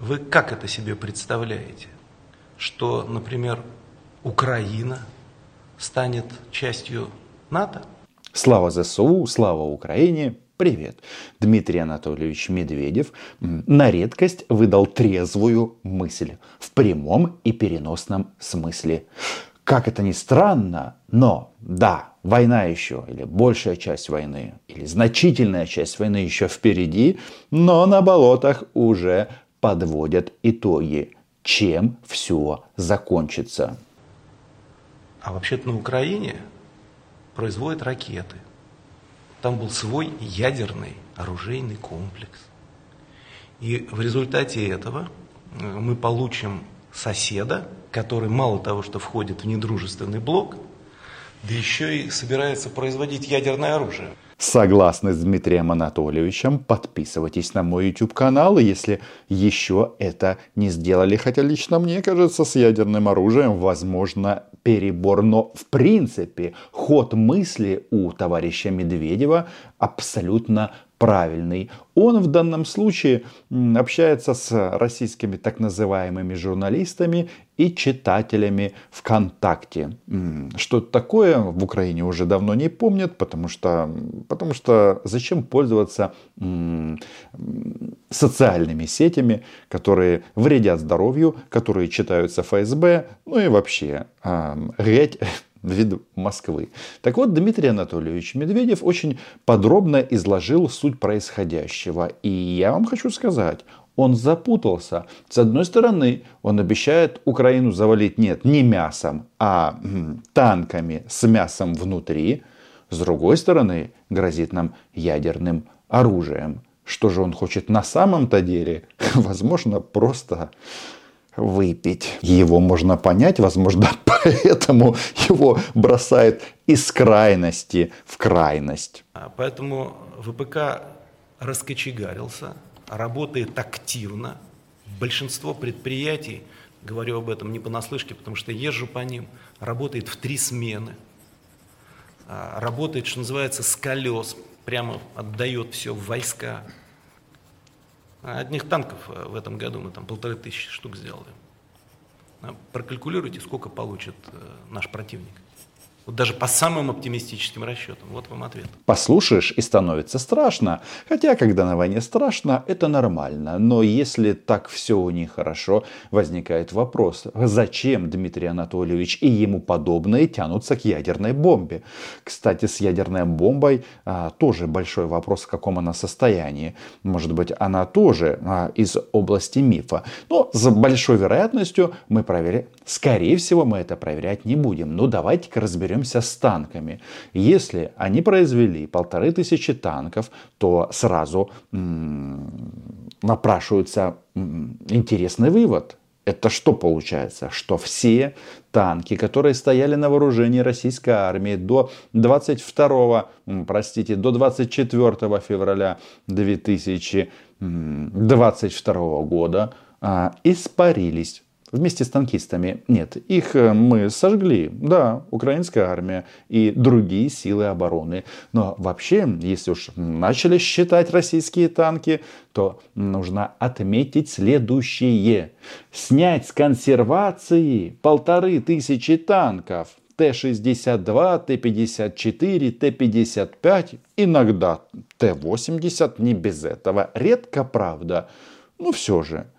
Вы как это себе представляете? Что, например, Украина станет частью НАТО? Слава ЗСУ, слава Украине, привет. Дмитрий Анатольевич Медведев на редкость выдал трезвую мысль в прямом и переносном смысле. Как это ни странно, но да, война еще, или большая часть войны, или значительная часть войны еще впереди, но на болотах уже подводят итоги, чем все закончится. А вообще-то на Украине производят ракеты. Там был свой ядерный оружейный комплекс. И в результате этого э, мы получим соседа, который мало того, что входит в недружественный блок, да еще и собирается производить ядерное оружие. Согласны с Дмитрием Анатольевичем, подписывайтесь на мой YouTube канал, если еще это не сделали. Хотя лично мне кажется, с ядерным оружием возможно перебор. Но в принципе ход мысли у товарища Медведева абсолютно правильный. Он в данном случае общается с российскими так называемыми журналистами и читателями ВКонтакте. Что такое в Украине уже давно не помнят, потому что, потому что зачем пользоваться социальными сетями, которые вредят здоровью, которые читаются ФСБ, ну и вообще греть ввиду Москвы. Так вот, Дмитрий Анатольевич Медведев очень подробно изложил суть происходящего. И я вам хочу сказать, он запутался. С одной стороны, он обещает Украину завалить нет, не мясом, а танками с мясом внутри. С другой стороны, грозит нам ядерным оружием. Что же он хочет на самом-то деле? Возможно, просто выпить. Его можно понять, возможно, поэтому его бросает из крайности в крайность. А поэтому ВПК раскочегарился, работает активно. Большинство предприятий, говорю об этом не понаслышке, потому что езжу по ним, работает в три смены. А, работает, что называется, с колес, прямо отдает все в войска. Одних танков э, в этом году мы там полторы тысячи штук сделали. Прокалькулируйте, сколько получит э, наш противник. Вот даже по самым оптимистическим расчетам. Вот вам ответ. Послушаешь и становится страшно. Хотя, когда на войне страшно, это нормально. Но если так все у них хорошо, возникает вопрос, зачем Дмитрий Анатольевич и ему подобные тянутся к ядерной бомбе? Кстати, с ядерной бомбой а, тоже большой вопрос, в каком она состоянии. Может быть, она тоже а, из области мифа. Но с большой вероятностью мы проверим. Скорее всего, мы это проверять не будем. Но давайте-ка разберемся разберемся с танками. Если они произвели полторы тысячи танков, то сразу напрашивается интересный вывод. Это что получается? Что все танки, которые стояли на вооружении российской армии до 22, простите, до 24 февраля 2022 года, а, испарились Вместе с танкистами. Нет, их э, мы сожгли. Да, украинская армия и другие силы обороны. Но вообще, если уж начали считать российские танки, то нужно отметить следующее. Снять с консервации полторы тысячи танков. Т-62, Т-54, Т-55, иногда Т-80, не без этого. Редко, правда. Но все же –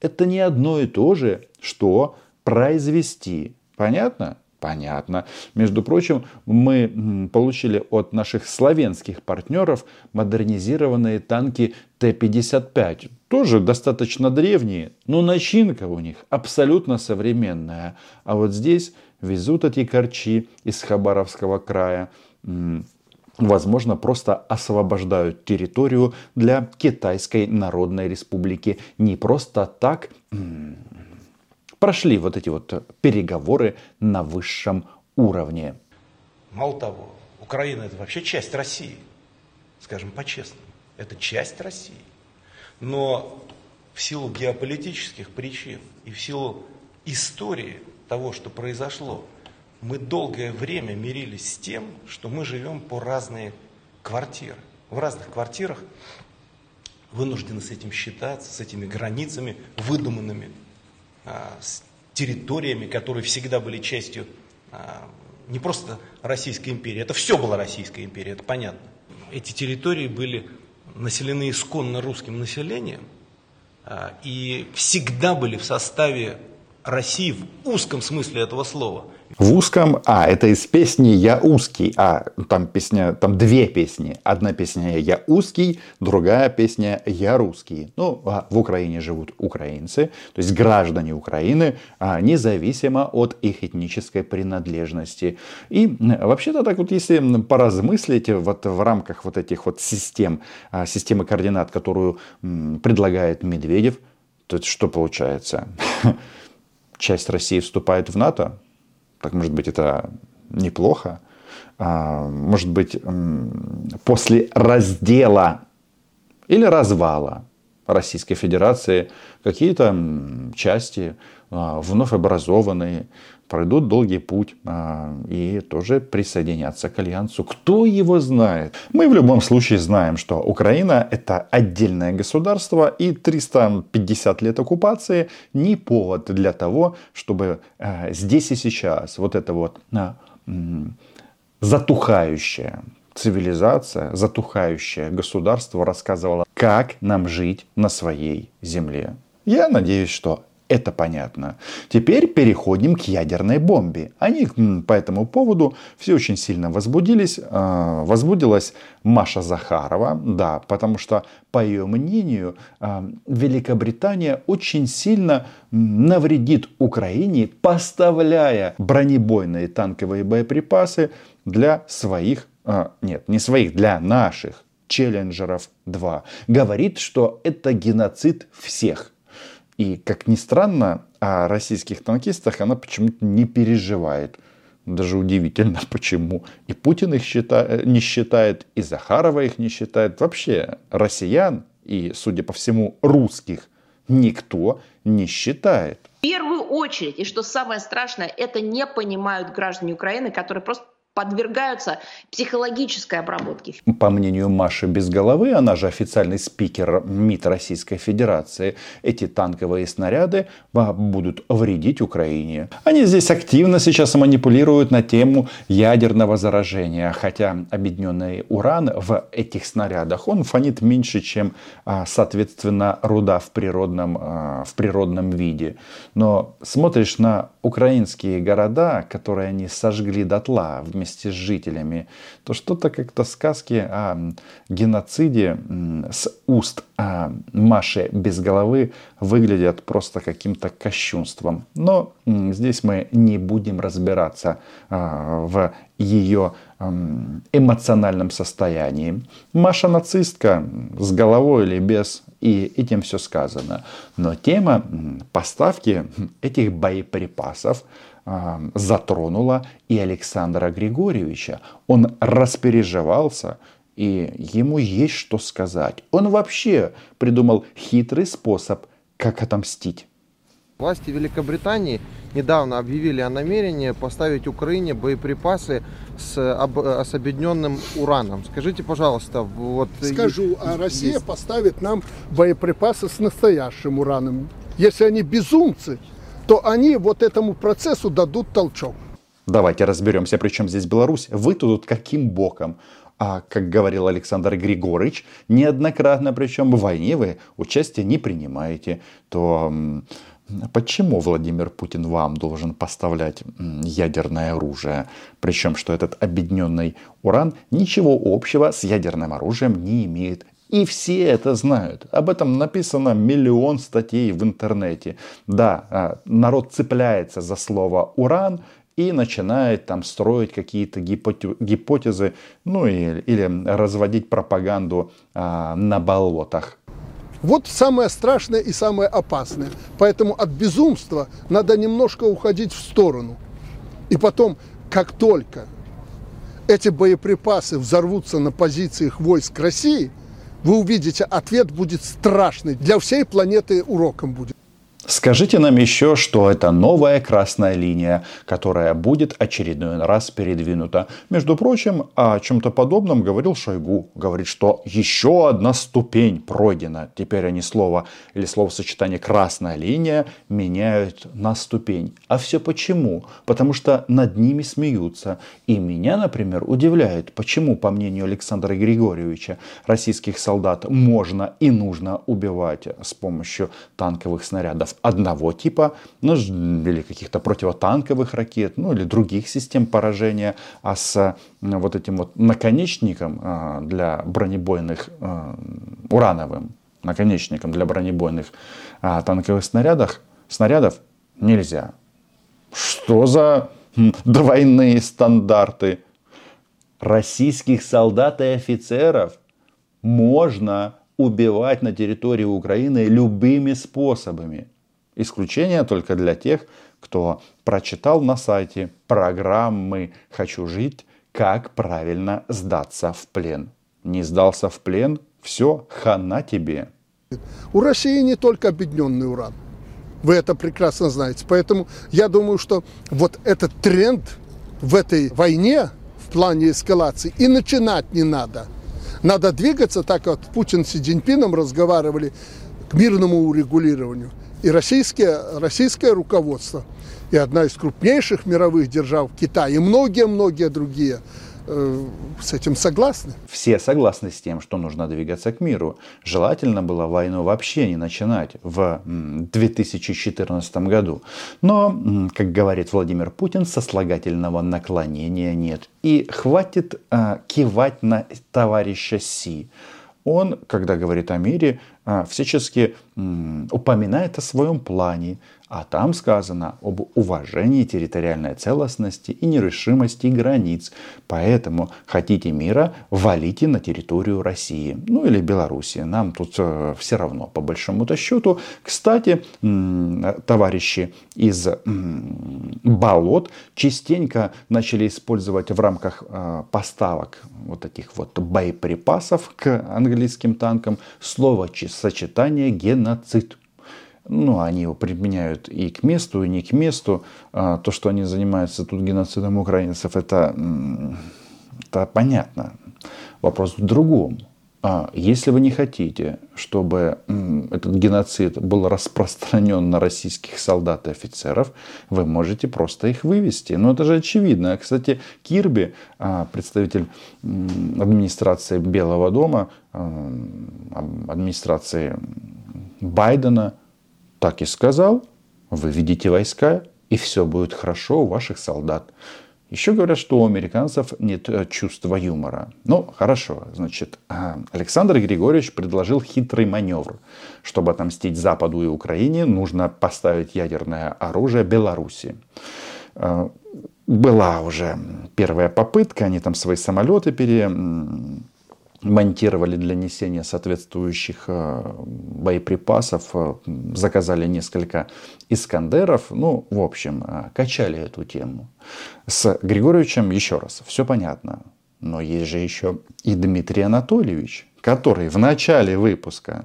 это не одно и то же, что произвести. Понятно? Понятно. Между прочим, мы получили от наших славянских партнеров модернизированные танки Т-55. Тоже достаточно древние, но начинка у них абсолютно современная. А вот здесь везут эти корчи из Хабаровского края возможно, просто освобождают территорию для Китайской Народной Республики. Не просто так прошли вот эти вот переговоры на высшем уровне. Мало того, Украина это вообще часть России, скажем по-честному. Это часть России. Но в силу геополитических причин и в силу истории того, что произошло, мы долгое время мирились с тем, что мы живем по разные квартиры. В разных квартирах вынуждены с этим считаться, с этими границами выдуманными, а, с территориями, которые всегда были частью а, не просто Российской империи, это все было Российская империя, это понятно. Эти территории были населены исконно русским населением а, и всегда были в составе России в узком смысле этого слова – в узком, а, это из песни «Я узкий», а, там песня, там две песни. Одна песня «Я узкий», другая песня «Я русский». Ну, а в Украине живут украинцы, то есть граждане Украины, а, независимо от их этнической принадлежности. И вообще-то так вот, если поразмыслить вот в рамках вот этих вот систем, а, системы координат, которую предлагает Медведев, то что получается? Часть России вступает в НАТО, так, может быть, это неплохо. А, может быть, после раздела или развала Российской Федерации какие-то части вновь образованные пройдут долгий путь а, и тоже присоединятся к альянсу. Кто его знает? Мы в любом случае знаем, что Украина это отдельное государство и 350 лет оккупации не повод для того, чтобы а, здесь и сейчас вот это вот а, затухающее цивилизация, затухающее государство рассказывало, как нам жить на своей земле. Я надеюсь, что это понятно. Теперь переходим к ядерной бомбе. Они по этому поводу все очень сильно возбудились. А, возбудилась Маша Захарова, да, потому что, по ее мнению, а, Великобритания очень сильно навредит Украине, поставляя бронебойные танковые боеприпасы для своих, а, нет, не своих, для наших Челленджеров 2. Говорит, что это геноцид всех и, как ни странно, о российских танкистах она почему-то не переживает. Даже удивительно, почему. И Путин их считает, не считает, и Захарова их не считает. Вообще россиян и, судя по всему, русских никто не считает. В первую очередь, и что самое страшное, это не понимают граждане Украины, которые просто подвергаются психологической обработке. По мнению Маши Без она же официальный спикер МИД Российской Федерации, эти танковые снаряды будут вредить Украине. Они здесь активно сейчас манипулируют на тему ядерного заражения, хотя объединенный уран в этих снарядах, он фонит меньше, чем, а, соответственно, руда в природном, а, в природном виде. Но смотришь на украинские города, которые они сожгли дотла вместе с жителями, то что-то как-то сказки о геноциде с уст а, Маши без головы выглядят просто каким-то кощунством. Но здесь мы не будем разбираться а, в ее эмоциональном состоянии. Маша нацистка с головой или без, и этим все сказано. Но тема поставки этих боеприпасов затронула и Александра Григорьевича. Он распереживался, и ему есть что сказать. Он вообще придумал хитрый способ, как отомстить. Власти Великобритании недавно объявили о намерении поставить Украине боеприпасы с, об, с объединенным ураном. Скажите, пожалуйста, вот... Скажу, а Россия есть... поставит нам боеприпасы с настоящим ураном. Если они безумцы, то они вот этому процессу дадут толчок. Давайте разберемся, при чем здесь Беларусь. Вы тут каким боком? А, как говорил Александр Григорьевич, неоднократно, причем в войне вы участие не принимаете, то Почему Владимир Путин вам должен поставлять ядерное оружие? Причем, что этот объединенный уран ничего общего с ядерным оружием не имеет. И все это знают. Об этом написано миллион статей в интернете. Да, а, народ цепляется за слово уран и начинает там строить какие-то гипотезы, ну или, или разводить пропаганду а, на болотах. Вот самое страшное и самое опасное. Поэтому от безумства надо немножко уходить в сторону. И потом, как только эти боеприпасы взорвутся на позициях войск России, вы увидите, ответ будет страшный. Для всей планеты уроком будет. Скажите нам еще, что это новая красная линия, которая будет очередной раз передвинута. Между прочим, о чем-то подобном говорил Шойгу. Говорит, что еще одна ступень пройдена. Теперь они слово или словосочетание «красная линия» меняют на ступень. А все почему? Потому что над ними смеются. И меня, например, удивляет, почему, по мнению Александра Григорьевича, российских солдат можно и нужно убивать с помощью танковых снарядов одного типа, ну, или каких-то противотанковых ракет, ну, или других систем поражения, а с вот этим вот наконечником а, для бронебойных, а, урановым наконечником для бронебойных а, танковых снарядов, снарядов нельзя. Что за двойные стандарты? Российских солдат и офицеров можно убивать на территории Украины любыми способами. Исключение только для тех, кто прочитал на сайте программы «Хочу жить. Как правильно сдаться в плен». Не сдался в плен – все, хана тебе. У России не только объединенный уран. Вы это прекрасно знаете. Поэтому я думаю, что вот этот тренд в этой войне в плане эскалации и начинать не надо. Надо двигаться так, как Путин с Си Цзиньпином разговаривали к мирному урегулированию – и российское, российское руководство, и одна из крупнейших мировых держав, Китай, и многие-многие другие э, с этим согласны. Все согласны с тем, что нужно двигаться к миру. Желательно было войну вообще не начинать в 2014 году. Но, как говорит Владимир Путин, сослагательного наклонения нет. И хватит э, кивать на товарища Си он, когда говорит о мире, всячески упоминает о своем плане, а там сказано об уважении территориальной целостности и нерешимости границ. Поэтому хотите мира, валите на территорию России. Ну или Белоруссии. Нам тут э, все равно, по большому-то счету. Кстати, товарищи из болот частенько начали использовать в рамках э, поставок вот таких вот боеприпасов к английским танкам слово сочетание геноцид ну, они его применяют и к месту, и не к месту. А, то, что они занимаются тут геноцидом украинцев, это, это понятно. Вопрос в другом. А если вы не хотите, чтобы этот геноцид был распространен на российских солдат и офицеров, вы можете просто их вывести. Но это же очевидно. Кстати, Кирби, а, представитель администрации Белого дома, а, администрации Байдена, так и сказал, вы видите войска, и все будет хорошо у ваших солдат. Еще говорят, что у американцев нет э, чувства юмора. Ну, хорошо. Значит, а, Александр Григорьевич предложил хитрый маневр. Чтобы отомстить Западу и Украине, нужно поставить ядерное оружие Беларуси. А, была уже первая попытка, они там свои самолеты пере монтировали для несения соответствующих э, боеприпасов, э, заказали несколько Искандеров, ну, в общем, э, качали эту тему. С Григорьевичем еще раз, все понятно, но есть же еще и Дмитрий Анатольевич, который в начале выпуска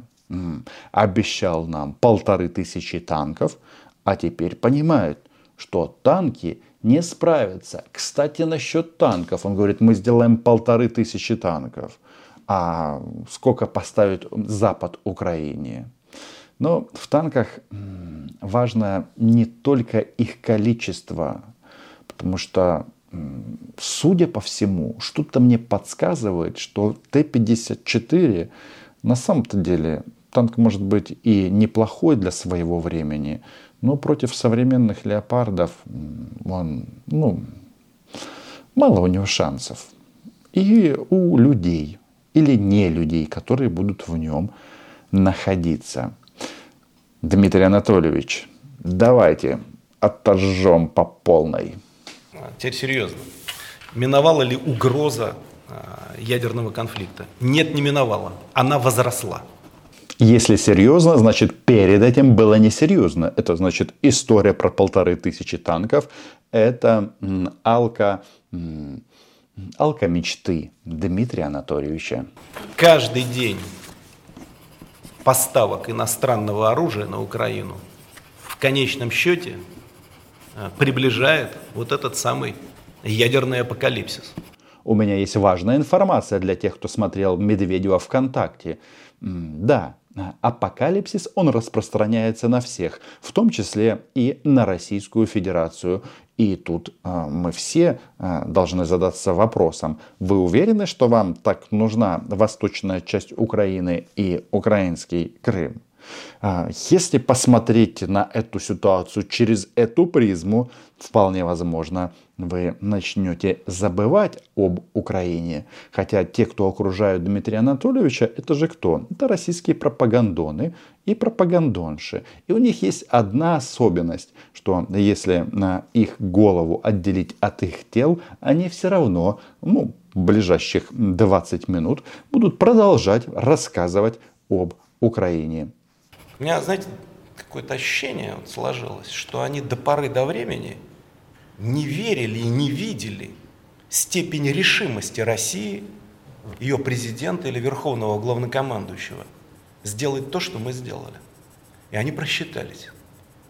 обещал нам полторы тысячи танков, а теперь понимает, что танки не справятся. Кстати, насчет танков. Он говорит, мы сделаем полторы тысячи танков а сколько поставит Запад Украине. Но в танках важно не только их количество, потому что, судя по всему, что-то мне подсказывает, что Т-54 на самом-то деле танк может быть и неплохой для своего времени, но против современных леопардов он, ну, мало у него шансов. И у людей или не людей, которые будут в нем находиться. Дмитрий Анатольевич, давайте отожжем по полной. Теперь серьезно. Миновала ли угроза а, ядерного конфликта? Нет, не миновала. Она возросла. Если серьезно, значит перед этим было несерьезно. Это значит история про полторы тысячи танков. Это алка алкомечты Дмитрия Анатольевича. Каждый день поставок иностранного оружия на Украину конечном счете э, приближает вот этот самый ядерный апокалипсис. У меня есть важная информация для тех, кто смотрел Медведева ВКонтакте. Да, апокалипсис, он распространяется на всех, в том числе и на Российскую Федерацию. И тут э, мы все э, должны задаться вопросом, вы уверены, что вам так нужна восточная часть Украины и украинский Крым? А, если посмотреть на эту ситуацию через эту призму, вполне возможно, вы начнете забывать об Украине. Хотя те, кто окружают Дмитрия Анатольевича, это же кто? Это российские пропагандоны и пропагандонши. И у них есть одна особенность, что если на их голову отделить от их тел, они все равно, ну, в ближайших 20 минут будут продолжать рассказывать об Украине. У меня, знаете, какое-то ощущение вот сложилось, что они до поры до времени не верили и не видели степень решимости России, ее президента или верховного главнокомандующего сделать то, что мы сделали. И они просчитались.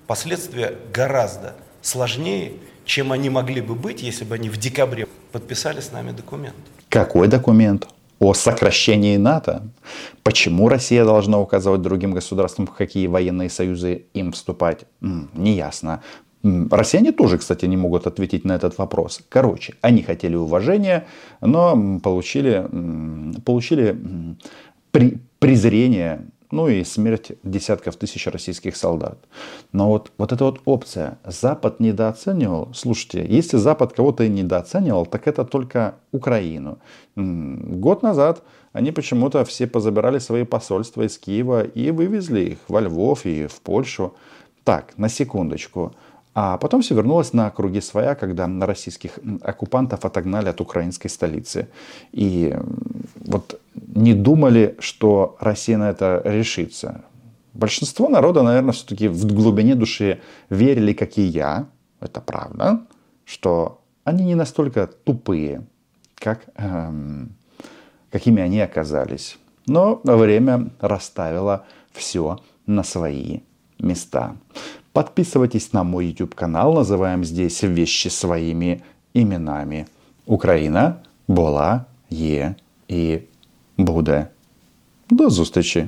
Последствия гораздо сложнее, чем они могли бы быть, если бы они в декабре подписали с нами документ. Какой документ? О сокращении НАТО. Почему Россия должна указывать другим государствам, в какие военные союзы им вступать, неясно. Россияне тоже, кстати, не могут ответить на этот вопрос. Короче, они хотели уважения, но получили, получили при, презрение ну и смерть десятков тысяч российских солдат. Но вот, вот эта вот опция, Запад недооценивал, слушайте, если Запад кого-то и недооценивал, так это только Украину. Год назад они почему-то все позабирали свои посольства из Киева и вывезли их во Львов и в Польшу. Так, на секундочку. А потом все вернулось на круги своя, когда российских оккупантов отогнали от украинской столицы. И вот не думали, что Россия на это решится. Большинство народа, наверное, все-таки в глубине души верили, как и я, это правда, что они не настолько тупые, как, эм, какими они оказались. Но время расставило все на свои места. Подписывайтесь на мой YouTube канал, называем здесь вещи своими именами. Україна була, є і буде. До зустрічі!